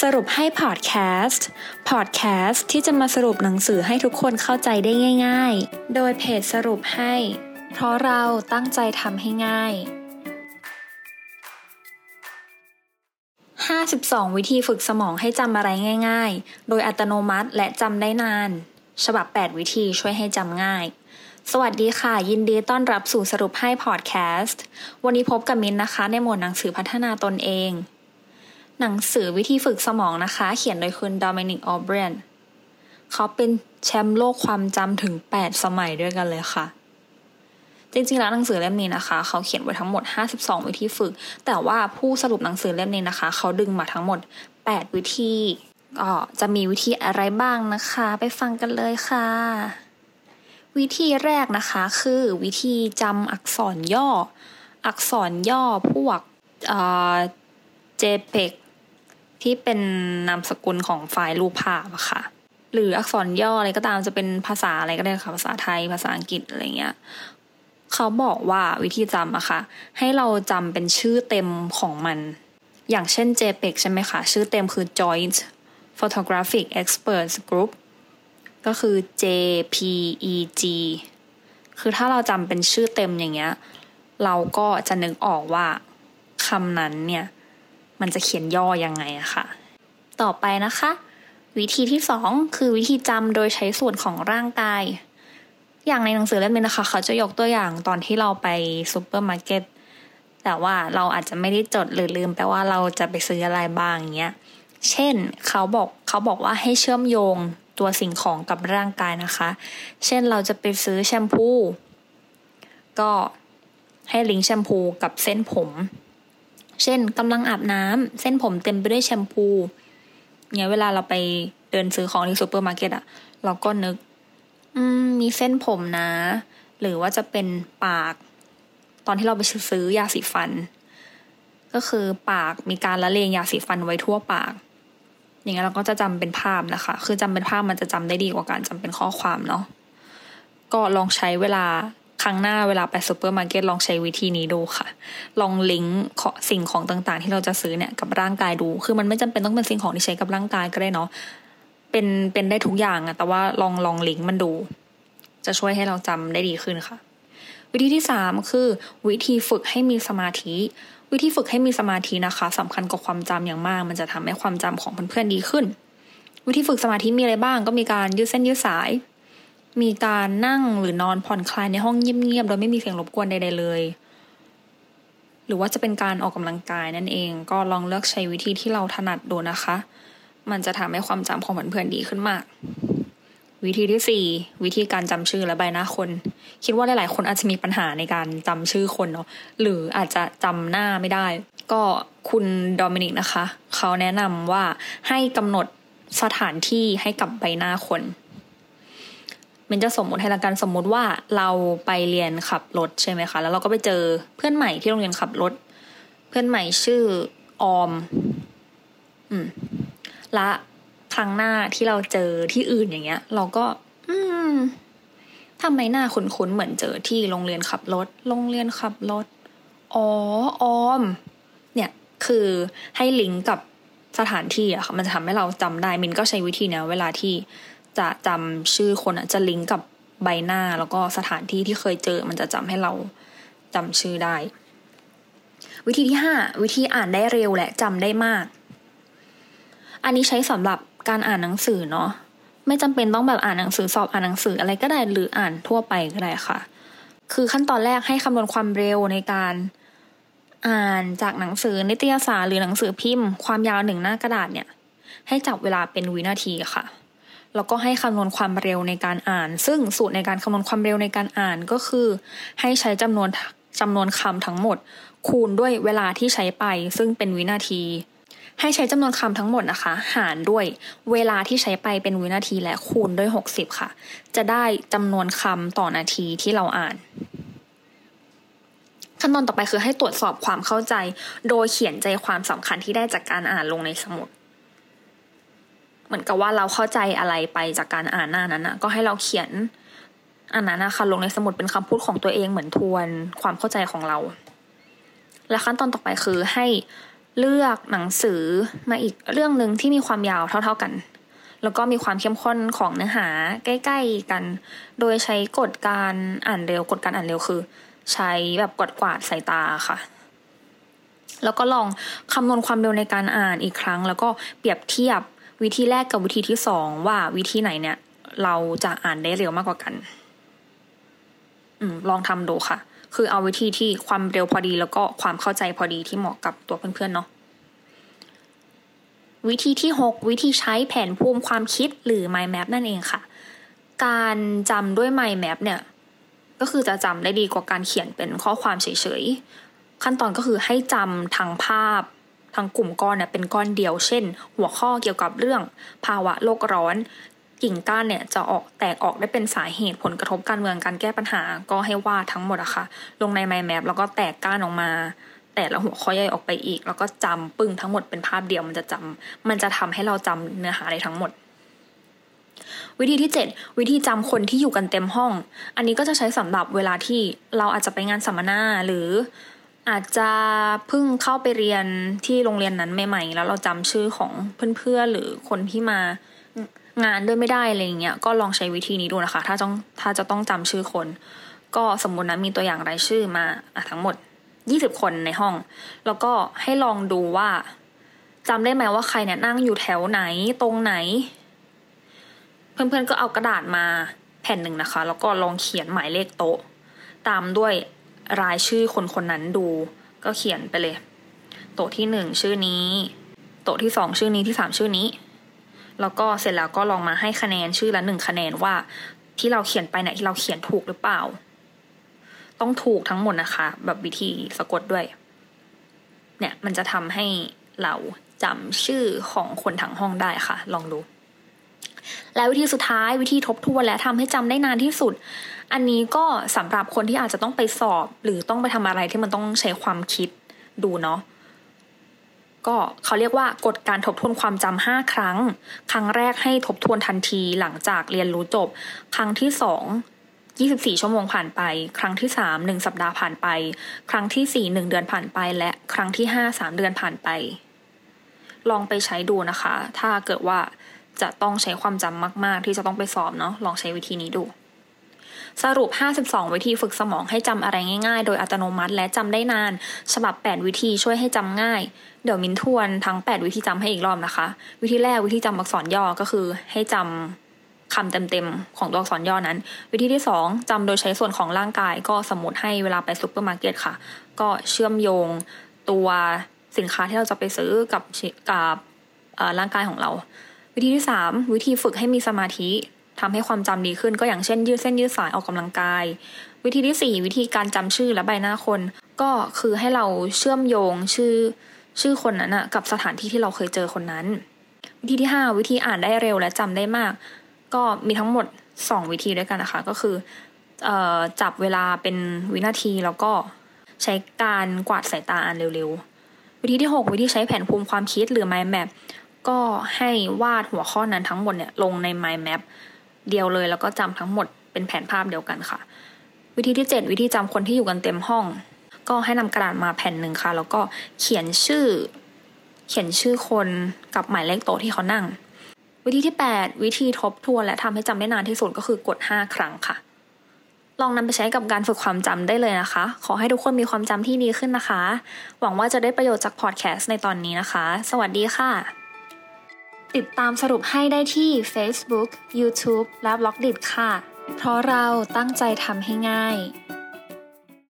สรุปให้พอดแคสต์ พอดแคสต์ที่จะมาสรุปหนังสือให้ทุกคนเข้าใจได้ง่าย ๆ โดยเพจสรุปให้ เพราะเราตั้งใจทำให้ง่าย 52 วิธีฝึกสมองให้จำอะไรง่ายๆ โดยอัตโนมัติและจำได้นาน ฉบับ 8 วิธีช่วยให้จำง่าย สวัสดีค่ะ ยินดีต้อนรับสู่สรุปให้พอดแคสต์ วันนี้พบกับมินนะคะ ในหมวดหนังสือพัฒนาตนเอง หนังสือวิธีฝึกสมองนะคะ เขียนโดยคุณ Dominic O'Brien เขาเป็นแชมป์โลกความจำถึง 8 สมัยด้วยกันเลยค่ะ จริงๆ แล้วหนังสือเล่มนี้นะคะ เขาเขียนไว้ทั้งหมด 52 วิธีฝึก แต่ว่าผู้สรุปหนังสือเล่มนี้นะคะ เขาดึงมาทั้งหมด 8 วิธีก็จะมีวิธีอะไรบ้างนะคะ ไปฟังกันเลยค่ะ วิธีแรกนะคะคือวิธีจำอักษรย่อ อักษรย่อพวกเอ่อ JPEG ที่เป็นนามสกุลของไฟล์รูปภาพอะค่ะ หรืออักษรย่ออะไรก็ตามจะเป็นภาษาอะไรก็ได้ค่ะภาษาไทยภาษาอังกฤษอะไรเงี้ยเขาบอกว่าวิธีจำอะค่ะ ให้เราจำเป็นชื่อเต็มของมัน อย่างเช่น JPEG ใช่ไหมคะชื่อเต็มคือ Joint Photographic Experts Group ก็คือ JPEG คือถ้าเราจำเป็นชื่อเต็มอย่างเงี้ย เราก็จะนึกออกว่าคำนั้นเนี่ย มันจะเขียนย่อยังไงอะค่ะ ต่อไปนะคะ วิธีที่สองคือวิธีจำโดยใช้ส่วนของร่างกาย อย่างในหนังสือเล่มนี้นะคะ เขาจะยกตัวอย่างตอนที่เราไปซูเปอร์มาร์เก็ตแต่ว่าเราอาจจะไม่ได้จดหรือลืมไปว่าเราจะไปซื้ออะไรบ้างเงี้ยเช่นเขาบอกเขาบอกว่าให้เชื่อมโยงตัวสิ่งของกับร่างกายนะคะ เช่นเราจะไปซื้อแชมพู ก็ให้ลิงก์แชมพูกับเส้นผม เช่นกำลังอาบน้ำเส้นผมเต็มไปด้วยแชมพูเนี่ยเวลาเราไปเดินซื้อของที่ซูเปอร์มาร์เก็ตอะเราก็นึก อืม มีเส้นผมนะ หรือว่าจะเป็นปาก ตอนที่เราไปซื้อยาสีฟัน ก็คือปากมีการละเลงยาสีฟันไว้ทั่วปาก อย่างเงี้ยเราก็จะจำเป็นภาพนะคะ คือจำเป็นภาพมันจะจำได้ดีกว่าการจำเป็นข้อความเนาะก็ลองใช้เวลา ครั้งหน้าเวลาไปซูเปอร์มาร์เก็ตลองใช้วิธีนี้ดูค่ะ ลองลิงก์สิ่งของต่างๆ ที่เราจะซื้อเนี่ยกับร่างกายดู คือมันไม่จำเป็นต้องเป็นสิ่งของที่ใช้กับร่างกายก็ได้เนาะ เป็นเป็นได้ทุกอย่างอะแต่ว่าลองลองลิงก์มันดู จะช่วยให้เราจำได้ดีขึ้นค่ะ วิธีที่สามคือ วิธีฝึกให้มีสมาธิ วิธีฝึกให้มีสมาธินะคะสำคัญกับความจำอย่างมาก มันจะทำให้ความจำของเพื่อนๆดีขึ้น วิธีฝึกสมาธิมีอะไรบ้าง ก็มีการยืดเส้นยืดสาย มีการนั่งหรือนอนผ่อนคลายในห้องเงียบๆ โดยไม่มีเสียงรบกวนใดๆเลย หรือว่าจะเป็นการออกกำลังกายนั่นเอง ก็ลองเลือกใช้วิธีที่เราถนัดดูนะคะ มันจะทำให้ความจำของเพื่อนๆดีขึ้นมาก วิธีที่สี่วิธีการจำชื่อและใบหน้าคน คิดว่าหลายๆ คนอาจจะมีปัญหาในการจำชื่อคนเนาะ หรืออาจจะจำหน้าไม่ได้ ก็คุณโดมินิกนะคะ เขาแนะนำว่าให้กำหนดสถานที่ให้กับใบหน้าคน มันจะสมมติให้ละกันสมมุติว่าเราไปเรียนขับรถใช่ไหมคะ แล้วเราก็ไปเจอเพื่อนใหม่ที่โรงเรียนขับรถ เพื่อนใหม่ชื่อออม อืม ละครั้งหน้าที่เราเจอที่อื่นอย่างเงี้ย เราก็ อืมทำไมหน้าคุ้นๆเหมือนเจอที่โรงเรียนขับรถ โรงเรียนขับรถ อ๋อออม เนี่ย คือให้ลิงก์กับสถานที่อะค่ะ มันจะทำให้เราจำได้ มินก็ใช้วิธีเนี้เวลาที่ จะจำชื่อคนอะจะลิงก์กับใบหน้าแล้วก็สถานที่ที่เคยเจอ มันจะจำให้เราจำชื่อได้ วิธีที่ห้าวิธีอ่านได้เร็วและจำได้มาก อันนี้ใช้สำหรับการอ่านหนังสือเนาะไม่จำเป็นต้องแบบอ่านหนังสือสอบอ่านหนังสืออะไรก็ได้หรืออ่านทั่วไปก็ได้ค่ะ คือขั้นตอนแรกให้คำนวณความเร็วในการอ่านจากหนังสือนิตยสารหรือหนังสือพิมพ์ ความยาวหนึ่งหน้ากระดาษเนี่ย ให้จับเวลาเป็นวินาทีค่ะ แล้วก็ให้คำนวณความเร็วในการอ่าน ซึ่งสูตรในการคำนวณความเร็วในการอ่านก็คือ ให้ใช้จำนวนจำนวนคำทั้งหมด คูณด้วยเวลาที่ใช้ไป ซึ่งเป็นวินาที ให้ใช้จำนวนคำทั้งหมดนะคะ หารด้วยเวลาที่ใช้ไปเป็นวินาทีและคูณด้วยหกสิบค่ะ จะได้จำนวนคำต่อนาทีที่เราอ่านขั้นตอนต่อไปคือให้ตรวจสอบความเข้าใจ โดยเขียนใจความสำคัญที่ได้จากการอ่านลงในสมุด เหมือนกับว่าเราเข้าใจอะไรไปจากการอ่านหน้านั้นนะก็ให้เราเขียนอันนั้นนะคะลงในสมุดเป็นคำพูดของตัวเองเหมือนทวนความเข้าใจของเรา และขั้นตอนต่อไปคือให้เลือกหนังสือมาอีกเรื่องหนึ่งที่มีความยาวเท่า ๆกัน แล้วก็มีความเข้มข้นของเนื้อหาใกล้ ๆกัน โดยใช้กฎการอ่านเร็วกฎการอ่านเร็วคือ ใช้แบบกดกวาดสายตาค่ะแล้วก็ลองคำนวณความเร็วในการอ่านอีกครั้ง แล้วก็เปรียบเทียบ วิธีแรกกับวิธีที่สองว่าวิธีไหนเนี่ย เราจะอ่านได้เร็วมากกว่ากัน อืม ลองทำดูค่ะ คือเอาวิธีที่ความเร็วพอดีแล้วก็ความเข้าใจพอดีที่เหมาะกับตัวเพื่อนๆเนาะวิธีที่ 6 วิธีใช้แผนภูมิความคิดหรือ mind map นั่นเองค่ะ การจำด้วย mind map เนี่ย ก็คือจะจำได้ดีกว่าการเขียนเป็นข้อความเฉยๆ ขั้นตอนก็คือให้จำทางภาพ ทางกลุ่มก้อนเนี่ยเป็นก้อนเดียว เช่น หัวข้อเกี่ยวกับเรื่อง ภาวะโลกร้อนกิ่งก้านเนี่ยจะออกแตกออกได้เป็นสาเหตุผลกระทบการเมืองการแก้ปัญหา ก็ให้วาดทั้งหมดอะค่ะ ลงใน mind map แล้วก็แตกก้านออกมา แต่ละหัวข้อย่อยออกไปอีก แล้วก็จำปึ้งทั้งหมดเป็นภาพเดียวมันจะจำมันจะทำให้เราจำเนื้อหาได้ทั้งหมด วิธีที่ 7 วิธีจำคนที่อยู่กันเต็มห้อง อันนี้ก็จะใช้สำหรับเวลาที่เราอาจจะไปงานสัมมนาหรือ อาจจะเพิ่งเข้าไปเรียนที่โรงเรียนนั้นใหม่ ๆ แล้วเราจำชื่อของเพื่อนๆหรือคนที่มางานด้วยไม่ได้อะไรเงี้ยก็ลองใช้วิธีนี้ดูนะคะ ถ้าต้องถ้าจะต้องจำชื่อคน ก็สมมตินะมีตัวอย่างรายชื่อมาอะทั้งหมดยี่สิบคนในห้อง แล้วก็ให้ลองดูว่าจำได้ไหมว่าใครเนี่ยนั่งอยู่แถวไหนตรงไหน เพื่อนๆก็เอากระดาษมาแผ่นหนึ่งนะคะ แล้วก็ลองเขียนหมายเลขโต๊ะ ตามด้วย รายชื่อคนคนนั้นดู ก็เขียนไปเลย โต๊ะที่หนึ่งชื่อนี้ โต๊ะที่สองชื่อนี้ที่สามชื่อนี้ แล้วก็เสร็จแล้วก็ลองมาให้คะแนนชื่อละหนึ่งคะแนนว่า ที่เราเขียนไปเนี่ยที่เราเขียนถูกหรือเปล่า ต้องถูกทั้งหมดนะคะ แบบวิธีสะกดด้วย เนี่ยมันจะทำให้เราจำชื่อของคนทั้งห้องได้ค่ะ ลองดู แล้ววิธีสุดท้ายวิธีทบทวนและทำให้จำได้นานที่สุด อันนี้ก็สำหรับคนที่อาจจะต้องไปสอบ หรือต้องไปทำอะไรที่มันต้องใช้ความคิดดูเนาะก็เขาเรียกว่ากฎการทบทวนความจำห้าครั้ง ครั้งแรกให้ทบทวนทันทีหลังจากเรียนรู้จบ ครั้งที่สองยี่สิบสี่ชั่วโมงผ่านไป ครั้งที่สามหนึ่งสัปดาห์ผ่านไป ครั้งที่สี่หนึ่งเดือนผ่านไป และครั้งที่ห้าสามเดือนผ่านไป ลองไปใช้ดูนะคะ ถ้าเกิดว่า จะต้องใช้ความจำมาก ๆ ที่จะต้องไปสอบเนาะลองใช้วิธีนี้ดู สรุป 52 วิธีฝึกสมองให้จำอะไรง่าย ๆ โดยอัตโนมัติและจำได้นาน ฉบับ 8 วิธีช่วยให้จำง่าย เดี๋ยวมินทวนทั้ง 8 วิธีจำให้อีกรอบนะคะ วิธีแรกวิธีจำอักษรย่อก็คือ ให้จำคำเต็มๆ ของตัวอักษรย่อนั้น วิธีที่ 2จำโดยใช้ส่วนของร่างกาย ก็สมมติให้เวลาไปซุปเปอร์มาร์เก็ตค่ะ ก็เชื่อมโยงตัวสินค้าที่เราจะไปซื้อกับกับร่างกายของเรา วิธีที่สามวิธีฝึกให้มีสมาธิทำให้ความจำดีขึ้นก็อย่างเช่นยืดเส้นยืดสายออกกำลังกาย วิธีที่สี่วิธีการจำชื่อและใบหน้าคน ก็คือให้เราเชื่อมโยงชื่อชื่อคนนั้นนะกับสถานที่ที่เราเคยเจอคนนั้น วิธีที่ห้าวิธีอ่านได้เร็วและจำได้มาก ก็มีทั้งหมดสองวิธีด้วยกันนะคะ ก็คืออจับเวลาเป็นวินาทีแล้วก็ใช้การกวาดสายตาอ่านเร็วๆ วิธีที่ 6 วิธีใช้แผนภูมิความคิดหรือ mind map ก็ให้วาดหัวข้อนั้นทั้งหมดเนี่ยลงใน mind map เดียวเลยแล้วก็จำทั้งหมดเป็นแผนภาพเดียวกันค่ะ วิธีที่ 7 วิธีจำคนที่อยู่กันเต็มห้อง ก็ให้นำกระดาษมาแผ่นหนึ่งค่ะ แล้วก็เขียนชื่อ เขียนชื่อคนกับหมายเลขโต๊ะที่เขานั่ง วิธีที่ 8 วิธีทบทวนและทำให้จำได้นานที่สุดก็คือกด 5 ครั้งค่ะลองนำไปใช้กับการฝึกความจำได้เลยนะคะ ขอให้ทุกคนมีความจำที่ดีขึ้นนะคะ หวังว่าจะได้ประโยชน์จากพอดแคสต์ในตอนนี้นะคะ สวัสดีค่ะ ติดตามสรุปให้ได้ที่ Facebook, YouTube และ b ล็อกดิค่ะ เพราะเราตั้งใจทำให้ง่าย